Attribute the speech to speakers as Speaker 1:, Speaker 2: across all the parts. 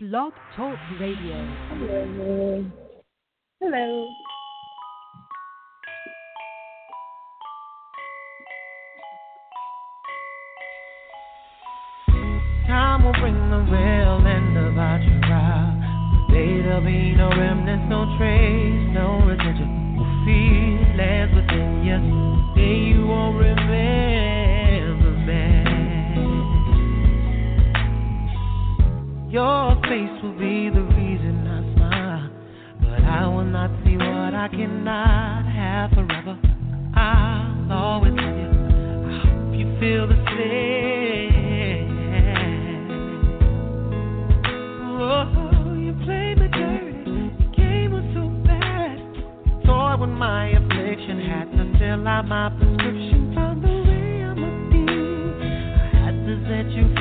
Speaker 1: Blog Talk Radio.
Speaker 2: Hello. Hello.
Speaker 3: Time will bring the real end of our trial. Today there'll be no remnants, no trace, no residual fear. face will be the reason I smile. But I will not see what I cannot have forever. I'll always love you. I hope you feel the same. Oh, you played me dirty. Your game was so bad. Saw so when my affliction had to fill out my prescription. from the way I'm a I had to set you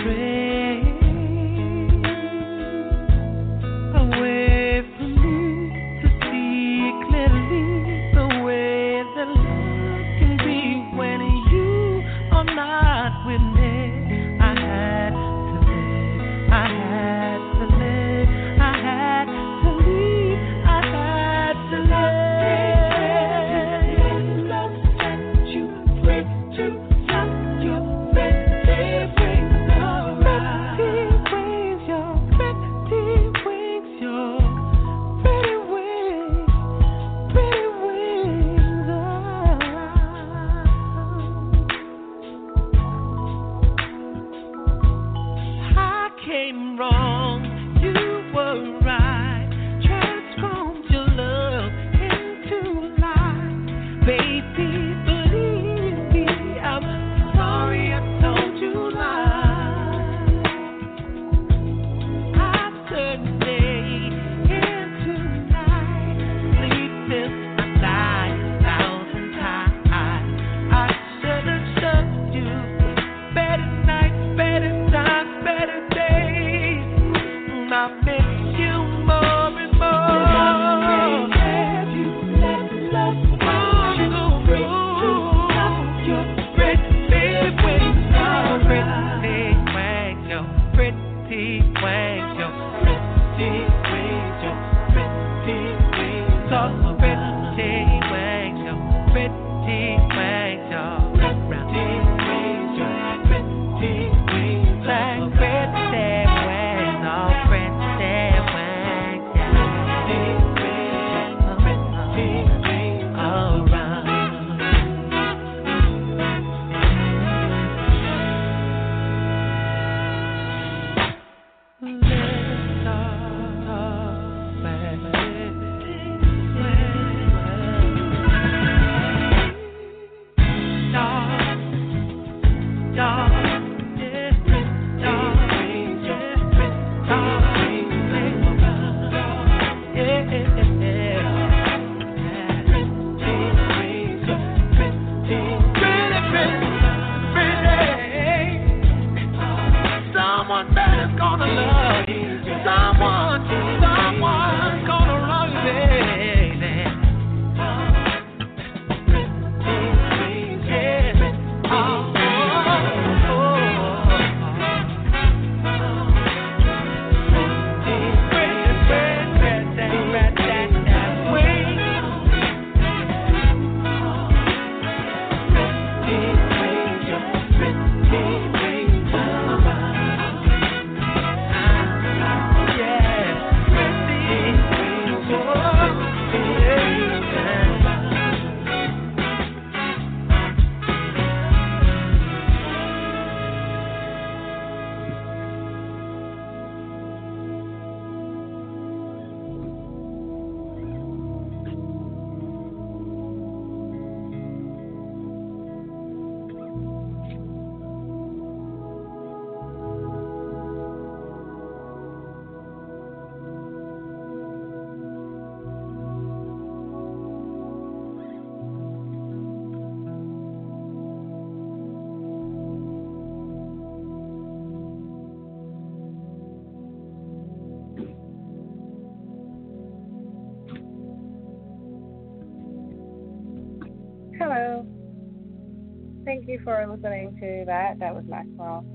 Speaker 2: thank you for listening to that. That was Maxwell.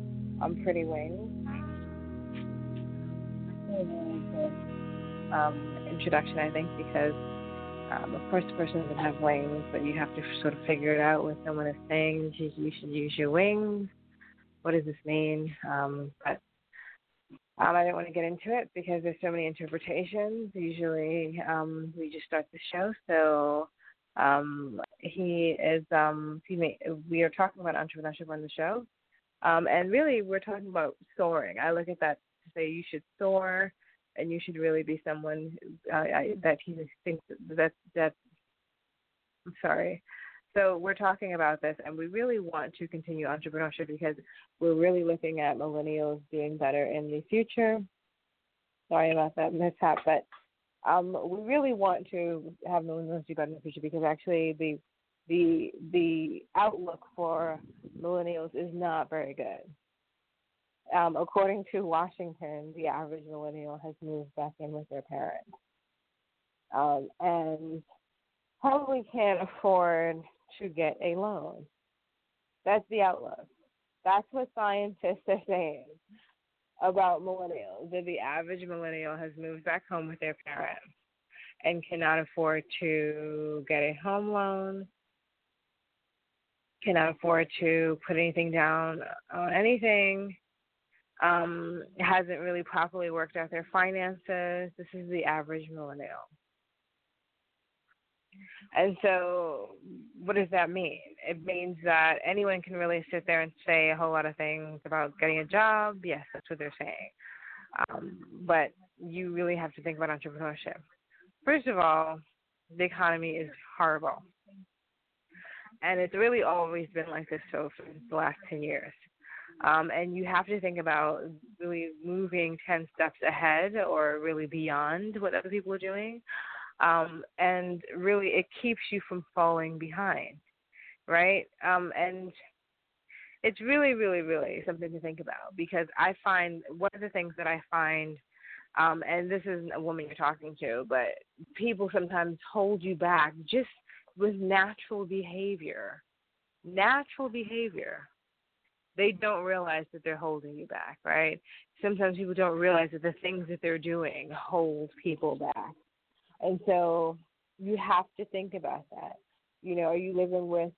Speaker 2: I'm pretty wings. Um, introduction, I think, because um, of course the person doesn't have wings, but you have to sort of figure it out when someone is saying you, should use your wings. What does this mean? Um, but um, I don't want to get into it because there's so many interpretations. Usually, um, we just start the show, so um, he is. Um, he may, we are talking about entrepreneurship on the show, um, and really, we're talking about soaring. I look at that to say you should soar, and you should really be someone uh, I, that he thinks that that. I'm sorry. So we're talking about this, and we really want to continue entrepreneurship because we're really looking at millennials doing better in the future. Sorry about that mishap, but um, we really want to have millennials do better in the future because actually the the the outlook for millennials is not very good. Um, according to Washington, the average millennial has moved back in with their parents, um, and probably can't afford to get a loan. That's the outlook. That's what scientists are saying about millennials. That the average millennial has moved back home with their parents and cannot afford to get a home loan, cannot afford to put anything down on anything, um, hasn't really properly worked out their finances. This is the average millennial. And so, what does that mean? It means that anyone can really sit there and say a whole lot of things about getting a job. Yes, that's what they're saying. Um, but you really have to think about entrepreneurship. First of all, the economy is horrible. And it's really always been like this so for the last 10 years. Um, and you have to think about really moving 10 steps ahead or really beyond what other people are doing um, and really it keeps you from falling behind, right? Um, and it's really, really, really something to think about because I find one of the things that I find, um, and this isn't a woman you're talking to, but people sometimes hold you back just with natural behavior. Natural behavior. They don't realize that they're holding you back, right? Sometimes people don't realize that the things that they're doing hold people back. And so you have to think about that. You know, are you living with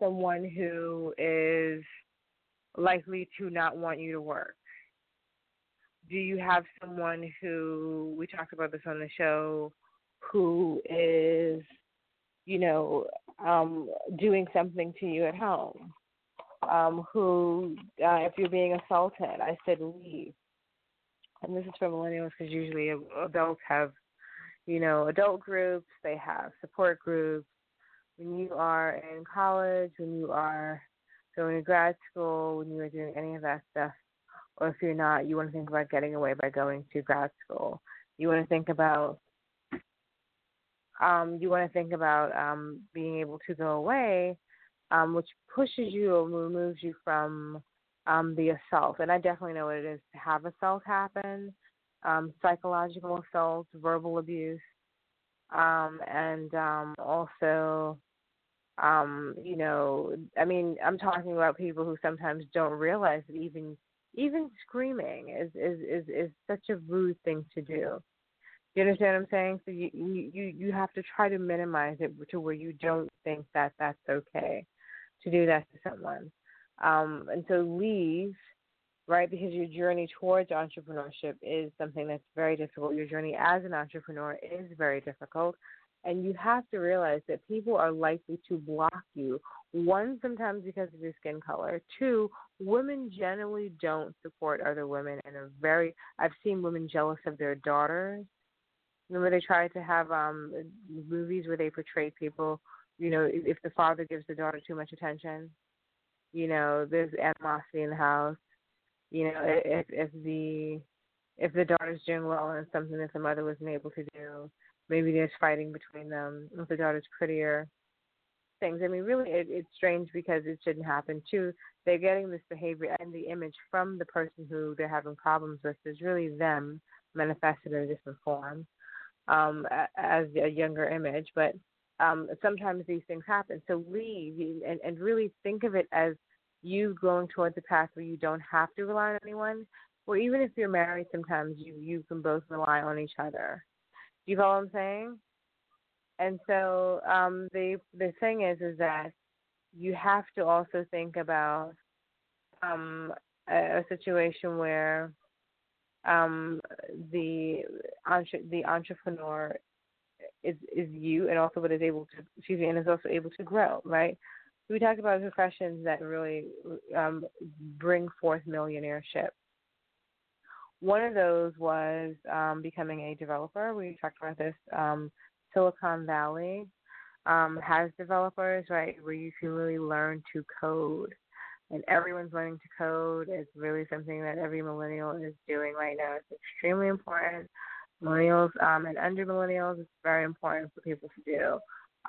Speaker 2: someone who is likely to not want you to work? Do you have someone who, we talked about this on the show, who is, you know, um, doing something to you at home? Um, who, uh, if you're being assaulted, I said leave. And this is for millennials because usually adults have you know, adult groups, they have support groups. When you are in college, when you are going to grad school, when you are doing any of that stuff, or if you're not, you want to think about getting away by going to grad school. You want to think about um, you want to think about um, being able to go away, um, which pushes you or removes you from um, the assault. And I definitely know what it is to have assault happen um, psychological assault, verbal abuse, um, and um, also, um, you know, I mean, I'm talking about people who sometimes don't realize that even even screaming is is is, is such a rude thing to do. You understand what I'm saying? So you you you have to try to minimize it to where you don't think that that's okay to do that to someone. Um, and so leave right? Because your journey towards entrepreneurship is something that's very difficult. Your journey as an entrepreneur is very difficult. And you have to realize that people are likely to block you. One, sometimes because of your skin color. Two, women generally don't support other women and are very I've seen women jealous of their daughters. Remember they tried to have um movies where they portray people, you know, if the father gives the daughter too much attention, you know, there's animosity in the house you know, if if the if the daughter's doing well and something that the mother wasn't able to do, maybe there's fighting between them. If the daughter's prettier, things. I mean, really, it, it's strange because it shouldn't happen. Too, they're getting this behavior and the image from the person who they're having problems with is really them manifested in a different form um, as a younger image. But um, sometimes these things happen. So leave and, and really think of it as you going towards a path where you don't have to rely on anyone or even if you're married, sometimes you you can both rely on each other. Do you follow what I'm saying? And so um, the the thing is, is that you have to also think about um, a, a situation where um, the the entrepreneur is is you, and also what is able to excuse me, and is also able to grow, right? We talked about professions that really um, bring forth millionaireship. One of those was um, becoming a developer. We talked about this. Um, Silicon Valley um, has developers, right, where you can really learn to code. And everyone's learning to code. It's really something that every millennial is doing right now. It's extremely important. Millennials um, and under millennials, it's very important for people to do.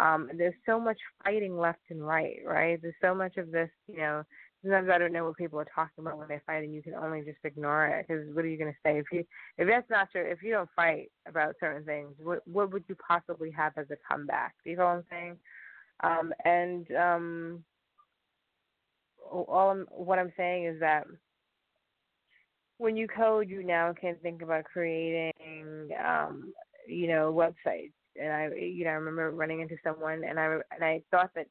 Speaker 2: Um, there's so much fighting left and right, right? There's so much of this, you know, sometimes I don't know what people are talking about when they fight, and you can only just ignore it. Because what are you going to say if you if that's not true? If you don't fight about certain things, what what would you possibly have as a comeback? Do you know what I'm saying? Um, and um, all I'm, what I'm saying is that when you code, you now can think about creating, um, you know, websites. And I, you know, I remember running into someone, and I and I thought that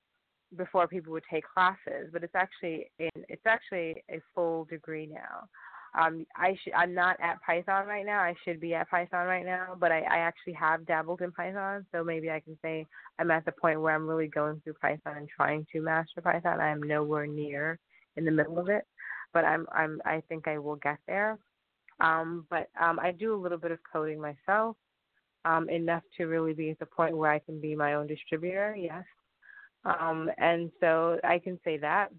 Speaker 2: before people would take classes, but it's actually in, it's actually a full degree now. Um, I should I'm not at Python right now. I should be at Python right now, but I, I actually have dabbled in Python, so maybe I can say I'm at the point where I'm really going through Python and trying to master Python. I am nowhere near in the middle of it, but I'm I'm I think I will get there. Um, but um, I do a little bit of coding myself, um, enough to really be at the point where I can be my own distributor. Yes, um, and so I can say that.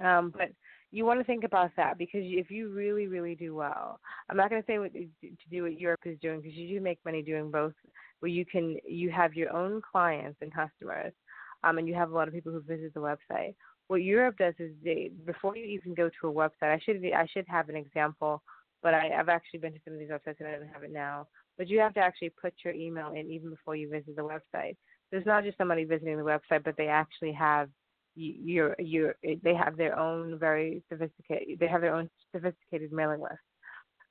Speaker 2: Um, but you want to think about that because if you really, really do well, I'm not going to say what to do what Europe is doing because you do make money doing both. Where you can, you have your own clients and customers, um, and you have a lot of people who visit the website. What Europe does is they, before you even go to a website, I should I should have an example, but I, I've actually been to some of these websites and I don't have it now. But you have to actually put your email in even before you visit the website there's not just somebody visiting the website, but they actually have your your they have their own very sophisticated they have their own sophisticated mailing list.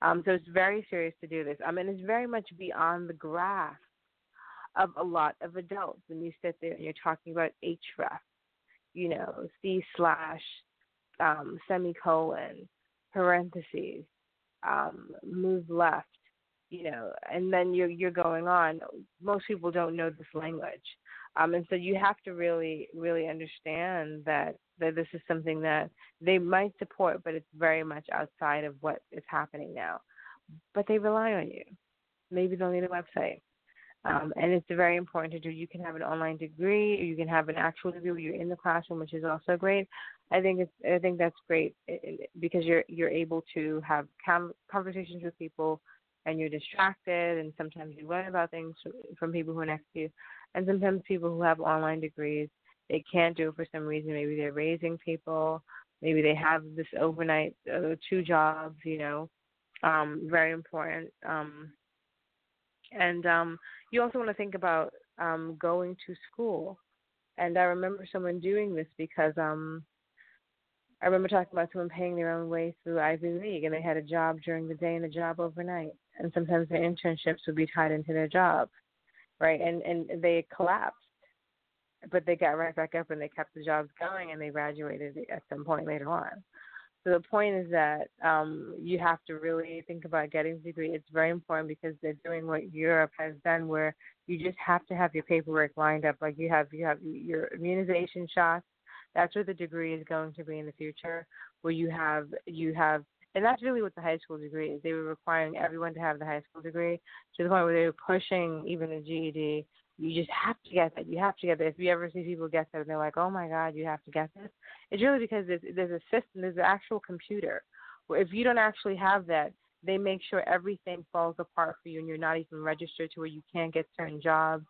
Speaker 2: Um, so it's very serious to do this. I mean, it's very much beyond the grasp of a lot of adults when you sit there and you're talking about href, you know, C slash um, semicolon parentheses, um, move left, you know, and then you're you're going on. Most people don't know this language, um, and so you have to really really understand that that this is something that they might support, but it's very much outside of what is happening now. But they rely on you. Maybe they'll need a website. Um, and it's very important to do. You can have an online degree, or you can have an actual degree where you're in the classroom, which is also great. I think it's I think that's great because you're you're able to have conversations with people and you're distracted and sometimes you learn about things from people who are next to you and sometimes people who have online degrees they can't do it for some reason. Maybe they're raising people. Maybe they have this overnight uh, two jobs you know. Um very important. Um and um you also want to think about um going to school. And i remember someone doing this because um I remember talking about someone paying their own way through Ivy League, and they had a job during the day and a job overnight. And sometimes their internships would be tied into their jobs, right? And and they collapsed, but they got right back up and they kept the jobs going and they graduated at some point later on. So the point is that um, you have to really think about getting a degree. It's very important because they're doing what Europe has done, where you just have to have your paperwork lined up. Like you have you have your immunization shots. That's where the degree is going to be in the future. Where you have you have and that's really what the high school degree is. They were requiring everyone to have the high school degree to the point where they were pushing even the GED. You just have to get that. You have to get that. If you ever see people get that, and they're like, "Oh my God, you have to get this," it's really because there's, there's a system, there's an actual computer. Where if you don't actually have that, they make sure everything falls apart for you, and you're not even registered to where you can't get certain jobs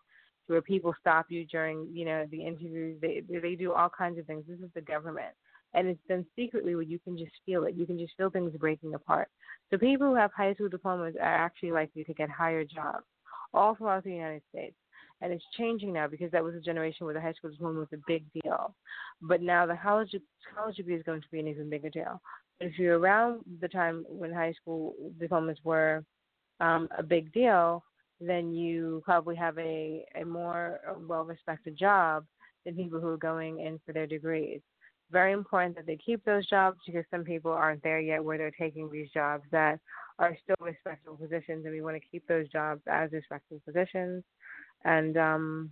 Speaker 2: to where people stop you during you know the interviews they they do all kinds of things this is the government and it's done secretly where you can just feel it. You can just feel things breaking apart. So people who have high school diplomas are actually likely to get higher jobs all throughout the United States. and it's changing now because that was a generation where the high school diploma was a big deal, but now the college college degree is going to be an even bigger deal. But if you're around the time when high school diplomas were um, a big deal, then you probably have a a more well respected job than people who are going in for their degrees. Very important that they keep those jobs because some people aren't there yet where they're taking these jobs that are still respectable positions, and we want to keep those jobs as respectable positions. And um,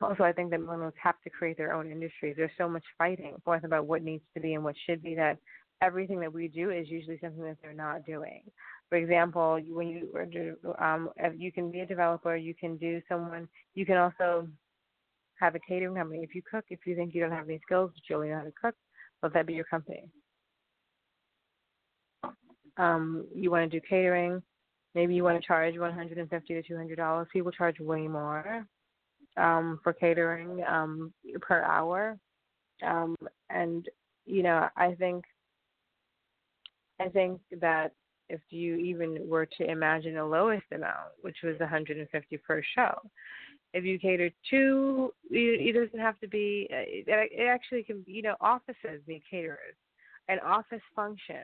Speaker 2: also, I think that millennials have to create their own industries. There's so much fighting forth about what needs to be and what should be that everything that we do is usually something that they're not doing. For example, when you um, you can be a developer, you can do someone, you can also have a catering company. If you cook, if you think you don't have any skills, but you only know how to cook, let that be your company. Um, you want to do catering, maybe you want to charge 150 to 200 dollars. People charge way more um, for catering um, per hour, um, and you know I think I think that if you even were to imagine the lowest amount, which was 150 per show, if you cater to, it doesn't have to be. Uh, it actually can, be you know, offices need caterers, an office function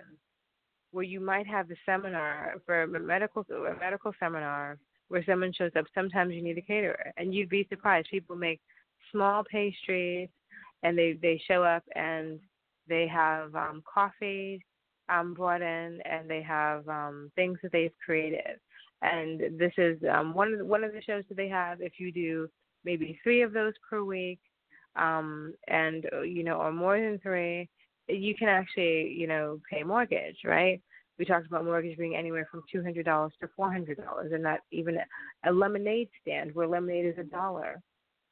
Speaker 2: where you might have a seminar for a medical a medical seminar where someone shows up. Sometimes you need a caterer, and you'd be surprised. People make small pastries, and they they show up and they have um, coffee um, brought in, and they have um, things that they've created and this is um, one of the, one of the shows that they have. If you do maybe three of those per week, um, and uh, you know, or more than three, you can actually you know pay mortgage, right? We talked about mortgage being anywhere from two hundred dollars to four hundred dollars, and that even a lemonade stand where lemonade is a dollar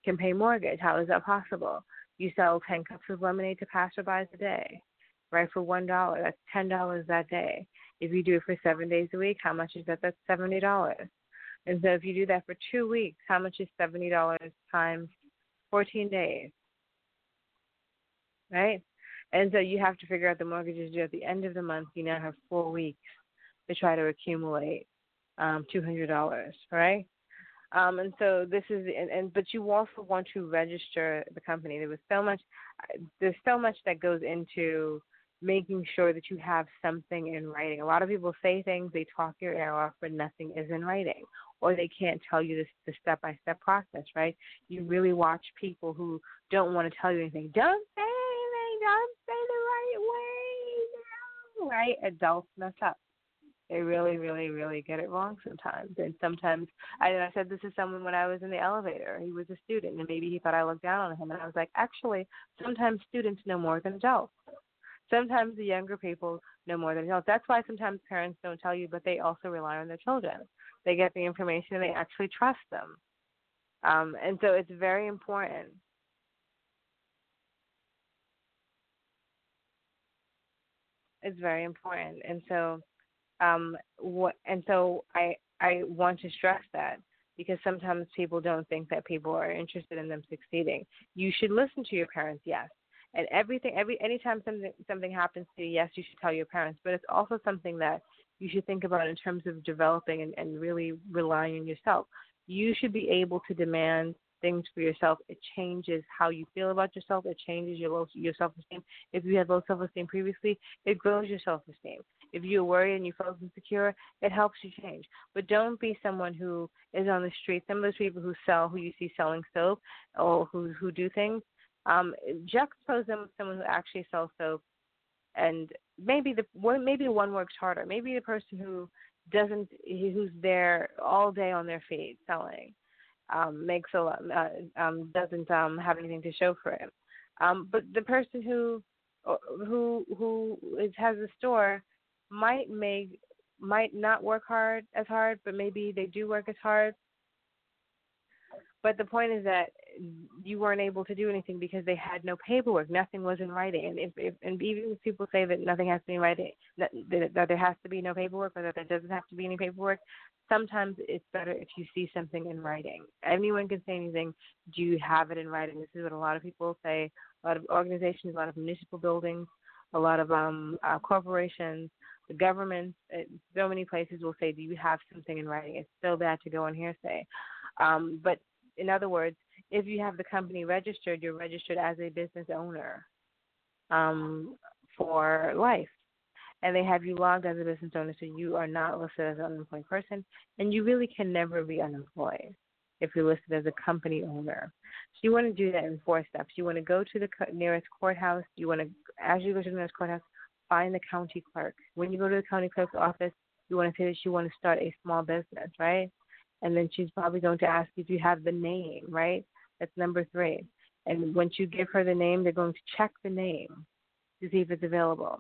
Speaker 2: can pay mortgage. How is that possible? You sell ten cups of lemonade to passersby a day, right? For one dollar, that's ten dollars that day. If you do it for seven days a week, how much is that? That's seventy dollars. And so if you do that for two weeks, how much is seventy dollars times fourteen days? Right? And so you have to figure out the mortgages due at the end of the month. You now have four weeks to try to accumulate um, two hundred dollars, right? Um, and so this is, and, and but you also want to register the company. There was so much, there's so much that goes into making sure that you have something in writing. A lot of people say things, they talk your ear off, but nothing is in writing, or they can't tell you the step by step process, right? You really watch people who don't want to tell you anything. Don't say anything, don't say the right way, no, right? Adults mess up. They really, really, really get it wrong sometimes. And sometimes, I, I said this to someone when I was in the elevator. He was a student, and maybe he thought I looked down on him. And I was like, actually, sometimes students know more than adults sometimes the younger people know more than adults. That's why sometimes parents don't tell you, but they also rely on their children. They get the information and they actually trust them. Um, and so it's very important. It's very important. And so um, what and so I I want to stress that because sometimes people don't think that people are interested in them succeeding. You should listen to your parents, yes, and everything every anytime something something happens to you yes you should tell your parents but it's also something that you should think about in terms of developing and, and really relying on yourself. You should be able to demand things for yourself. It changes how you feel about yourself. It changes your low your self esteem if you had low self esteem previously it grows your self esteem if you're worried and you feel insecure it helps you change. But don't be someone who is on the street some of those people who sell who you see selling soap or who who do things um, juxtapose them with someone who actually sells soap, and maybe the one, maybe one works harder. Maybe the person who doesn't, who's there all day on their feet selling, um, makes a lot, uh, um, doesn't um, have anything to show for it. Um, but the person who uh, who who is, has a store might make might not work hard as hard, but maybe they do work as hard. But the point is that you weren't able to do anything because they had no paperwork. Nothing was in writing. And if, if and even if people say that nothing has to be in writing, that, that there has to be no paperwork, or that there doesn't have to be any paperwork, sometimes it's better if you see something in writing. Anyone can say anything. Do you have it in writing? This is what a lot of people say. A lot of organizations, a lot of municipal buildings, a lot of um, uh, corporations, the government, uh, so many places will say, "Do you have something in writing?" It's so bad to go on hearsay, um, but in other words, if you have the company registered, you're registered as a business owner um, for life. And they have you logged as a business owner, so you are not listed as an unemployed person, and you really can never be unemployed if you're listed as a company owner. So you want to do that in four steps. You want to go to the nearest courthouse. You want to, as you go to the nearest courthouse, find the county clerk. When you go to the county clerk's office, you want to say that you want to start a small business, right? And then she's probably going to ask you if you have the name, right? That's number three. And once you give her the name, they're going to check the name to see if it's available.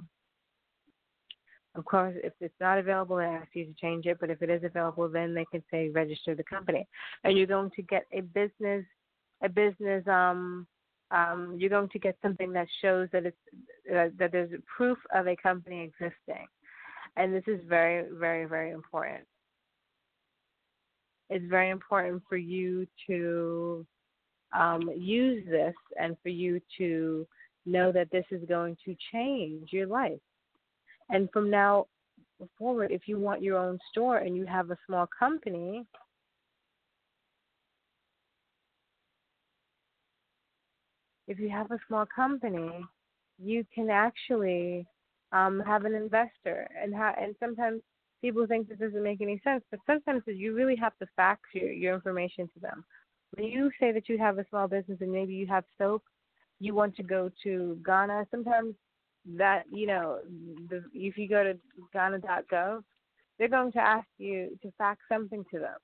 Speaker 2: Of course, if it's not available, they ask you to change it. But if it is available, then they can say register the company, and you're going to get a business, a business. Um, um, you're going to get something that shows that it's uh, that there's proof of a company existing, and this is very, very, very important. It's very important for you to um, use this and for you to know that this is going to change your life. And from now forward, if you want your own store and you have a small company, if you have a small company, you can actually um, have an investor. And ha- and sometimes people think this doesn't make any sense, but sometimes you really have to fax your, your information to them. When you say that you have a small business and maybe you have soap, you want to go to Ghana. Sometimes that you know, the, if you go to Ghana.gov, they're going to ask you to fax something to them.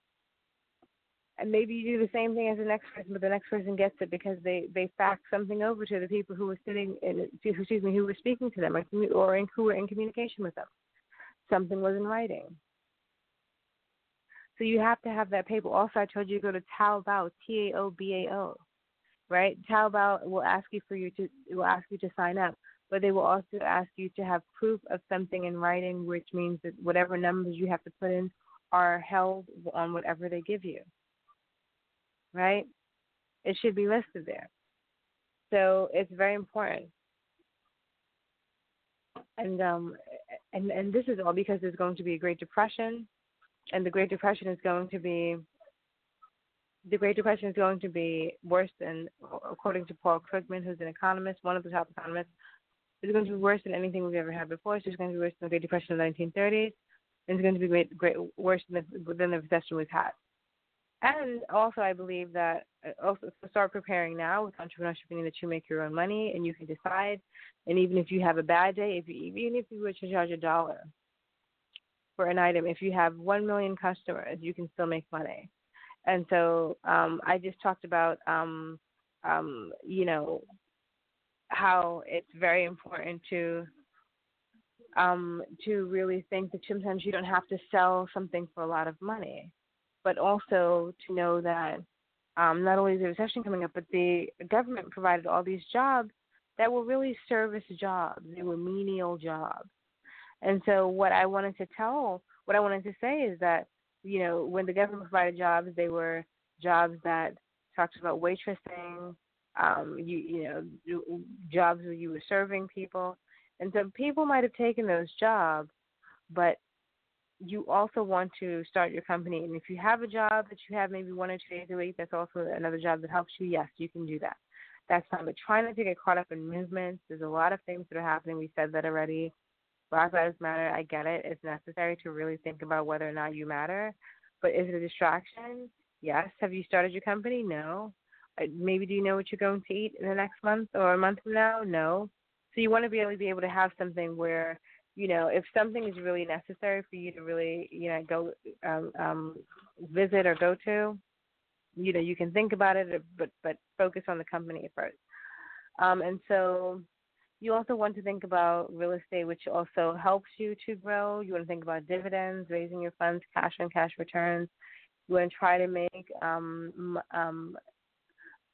Speaker 2: And maybe you do the same thing as the next person, but the next person gets it because they they fax something over to the people who were sitting in, excuse me, who were speaking to them, or, or in, who were in communication with them. Something was in writing. So you have to have that paper. Also, I told you to go to Taobao, T A O B A O, right? Taobao will ask you for you to will ask you to sign up, but they will also ask you to have proof of something in writing, which means that whatever numbers you have to put in are held on whatever they give you, right? It should be listed there. So it's very important. And um and and this is all because there's going to be a Great Depression and the Great Depression is going to be the Great Depression is going to be worse than, according to Paul Krugman, who's an economist, one of the top economists, it's going to be worse than anything we've ever had before. It's going to be worse than the Great Depression of the 1930s, and it's going to be great, great worse than the, than the recession we've had. And also, I believe that uh, also start preparing now with entrepreneurship, meaning that you make your own money and you can decide. And even if you have a bad day, if you, even if you were to charge a dollar for an item. If you have 1 million customers, you can still make money. And so um, I just talked about, um, um, you know, how it's very important to um, to really think that sometimes you don't have to sell something for a lot of money, but also to know that um, not only is the recession coming up, but the government provided all these jobs that were really service jobs. They were menial jobs. And so what I wanted to tell, what I wanted to say is that, you know, when the government provided jobs, they were jobs that talked about waitressing, um, you you know, jobs where you were serving people. And so people might have taken those jobs, but you also want to start your company. And if you have a job that you have maybe one or two days a week, that's also another job that helps you. Yes, you can do that. That's fine. But trying not to get caught up in movements. There's a lot of things that are happening. We said that already. Black Lives Matter, I get it. It's necessary to really think about whether or not you matter. But is it a distraction? Yes. Have you started your company? No. Uh, maybe do you know what you're going to eat in the next month or a month from now? No. So you want to be able to be able to have something where, you know, if something is really necessary for you to really, you know, go um, um, visit or go to, you know, you can think about it, but but focus on the company first. Um, and so you also want to think about real estate, which also helps you to grow. You want to think about dividends, raising your funds, cash on cash returns. You want to try to make um, um,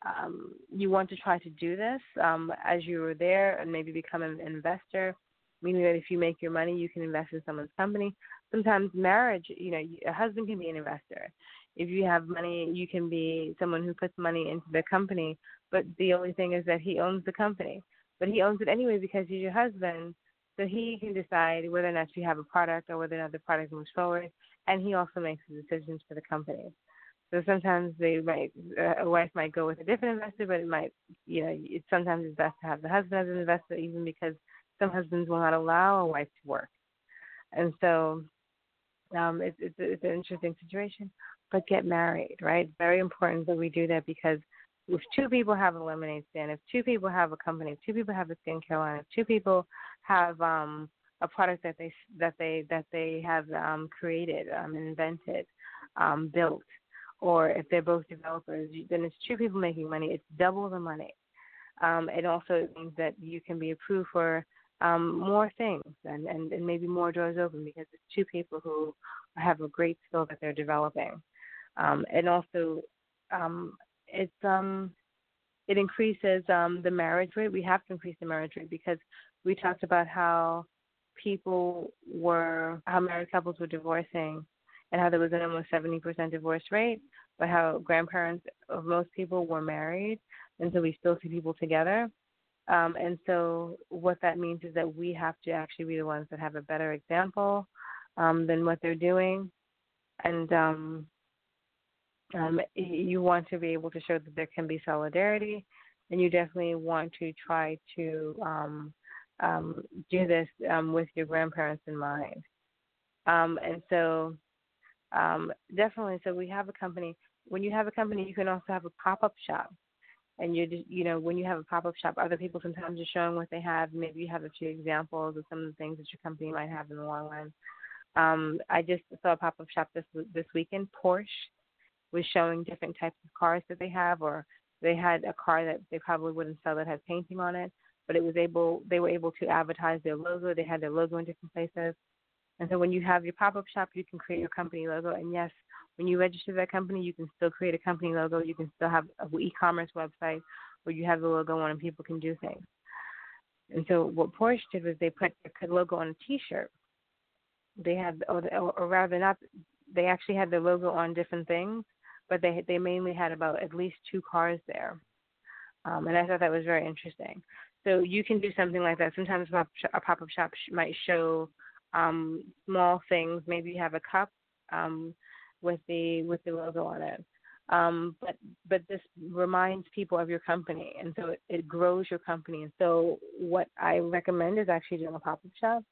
Speaker 2: um, you want to try to do this um, as you are there and maybe become an investor, meaning that if you make your money, you can invest in someone's company. Sometimes marriage, you know, a husband can be an investor. If you have money, you can be someone who puts money into the company, but the only thing is that he owns the company but he owns it anyway because he's your husband. So he can decide whether or not you have a product or whether or not the product moves forward, and he also makes the decisions for the company. So sometimes they might a wife might go with a different investor, but it might you know it, sometimes it's best to have the husband as an investor, even because some husbands will not allow a wife to work, and so um, it's it's it's an interesting situation. But get married, right? Very important that we do that because if two people have a lemonade stand, if two people have a company, if two people have a skincare line, if two people have um, a product that they that they that they have um, created, um, invented, um, built, or if they're both developers, then it's two people making money. It's double the money. Um, it also means that you can be approved for um, more things and, and, and maybe more doors open because it's two people who have a great skill that they're developing. Um, and also, um, it's um, it increases um, the marriage rate. We have to increase the marriage rate because we talked about how people were how married couples were divorcing and how there was an almost 70% divorce rate, but how grandparents of most people were married, and so we still see people together. Um, and so what that means is that we have to actually be the ones that have a better example um, than what they're doing, and um, um, you want to be able to show that there can be solidarity, and you definitely want to try to um, um, do this um, with your grandparents in mind. Um, and so, um, definitely, so we have a company. When you have a company, you can also have a pop up shop. And you you know, when you have a pop up shop, other people sometimes are showing what they have. Maybe you have a few examples of some of the things that your company might have in the long run. I just saw a pop up shop this this weekend. Porsche was showing different types of cars that they have, or they had a car that they probably wouldn't sell that had painting on it but it was able they were able to advertise their logo. They had their logo in different places. And so when you have your pop up shop, you can create your company logo. And yes, when you register that company, you can still create a company logo. You can still have an e-commerce website where you have the logo on and people can do things. And so what Porsche did was they put their logo on a T-shirt. They had, or, or rather not, they actually had their logo on different things, but they they mainly had about at least two cars there. Um, and I thought that was very interesting. So you can do something like that. Sometimes a pop up shop might show um, small things. Maybe you have a cup um, with the with the logo on it. Um, but but this reminds people of your company, and so it, it grows your company. And so what I recommend is actually doing a pop up shop,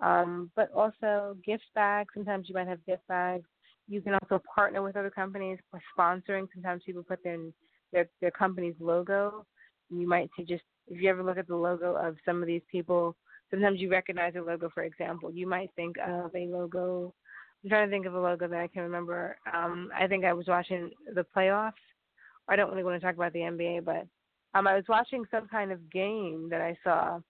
Speaker 2: um, but also gift bags. Sometimes you might have gift bags. You can also partner with other companies for sponsoring. Sometimes people put their their their company's logo. You might see just if you ever look at the logo of some of these people, sometimes you recognize a logo. For example, you might think of a logo. I'm trying to think of a logo that I can remember. Um, I think I was watching the playoffs. I don't really want to talk about the NBA, but um, I was watching some kind of game that I saw,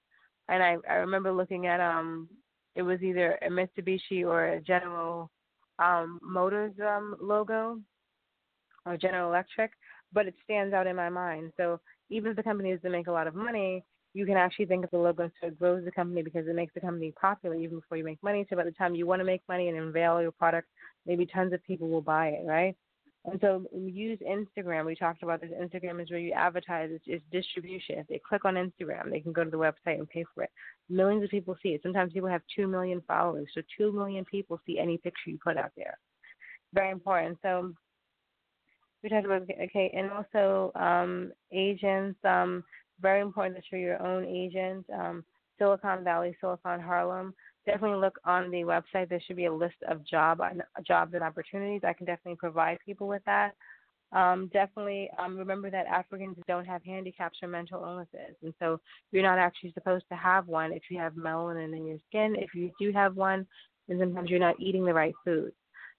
Speaker 2: and I, I remember looking at um, it was either a Mitsubishi or a General um, Motors um, logo or General Electric, but it stands out in my mind. So even if the company doesn't make a lot of money, you can actually think of the logo so it grows the company because it makes the company popular even before you make money. So by the time you want to make money and unveil your product, maybe tons of people will buy it, right? And so use Instagram. We talked about this. Instagram is where you advertise. It's, it's distribution. If they click on Instagram, they can go to the website and pay for it. Millions of people see it. Sometimes people have two million followers, so two million people see any picture you put out there. Very important. So we talked about okay, and also um, agents. Um, very important that you're your own agent. Um, Silicon Valley, Silicon Harlem. Definitely look on the website. There should be a list of job jobs and opportunities. I can definitely provide people with that. Um, definitely um, remember that Africans don't have handicaps or mental illnesses, and so you're not actually supposed to have one if you have melanin in your skin. If you do have one, then sometimes you're not eating the right foods.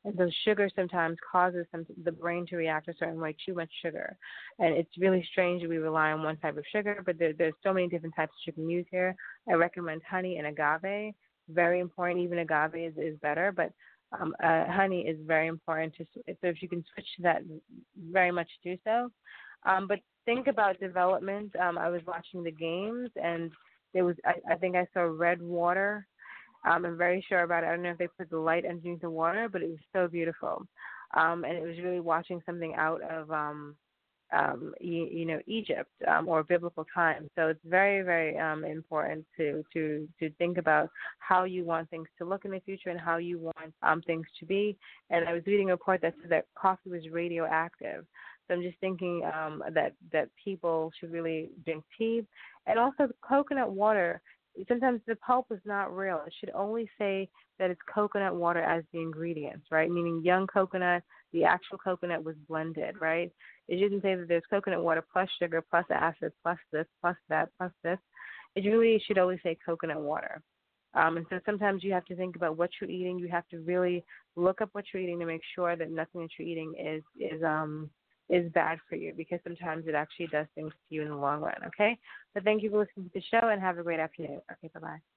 Speaker 2: And so sugar sometimes causes the brain to react a certain way, too much sugar. And it's really strange that we rely on one type of sugar, but there, there's so many different types you can use here. I recommend honey and agave. Very important. Even agave is, is better, but um, uh, honey is very important. To, so if you can switch to that, very much do so. Um, but think about development. Um, I was watching the games, and there was I, I think I saw red water um, I'm very sure about it. I don't know if they put the light underneath the water, but it was so beautiful. Um, and it was really watching something out of um, um, you, you know Egypt um, or biblical times. So it's very very um, important to to to think about how you want things to look in the future and how you want um, things to be. And I was reading a report that said that coffee was radioactive. So I'm just thinking um, that that people should really drink tea, and also coconut water. Sometimes the pulp is not real. It should only say that it's coconut water as the ingredients, right? Meaning young coconut, the actual coconut was blended, right? It shouldn't say that there's coconut water plus sugar plus acid plus this plus that plus this. It really should always say coconut water. Um, and so sometimes you have to think about what you're eating. You have to really look up what you're eating to make sure that nothing that you're eating is is um is bad for you because sometimes it actually does things to you in the long run. Okay. But thank you for listening to the show and have a great afternoon. Okay. Bye bye.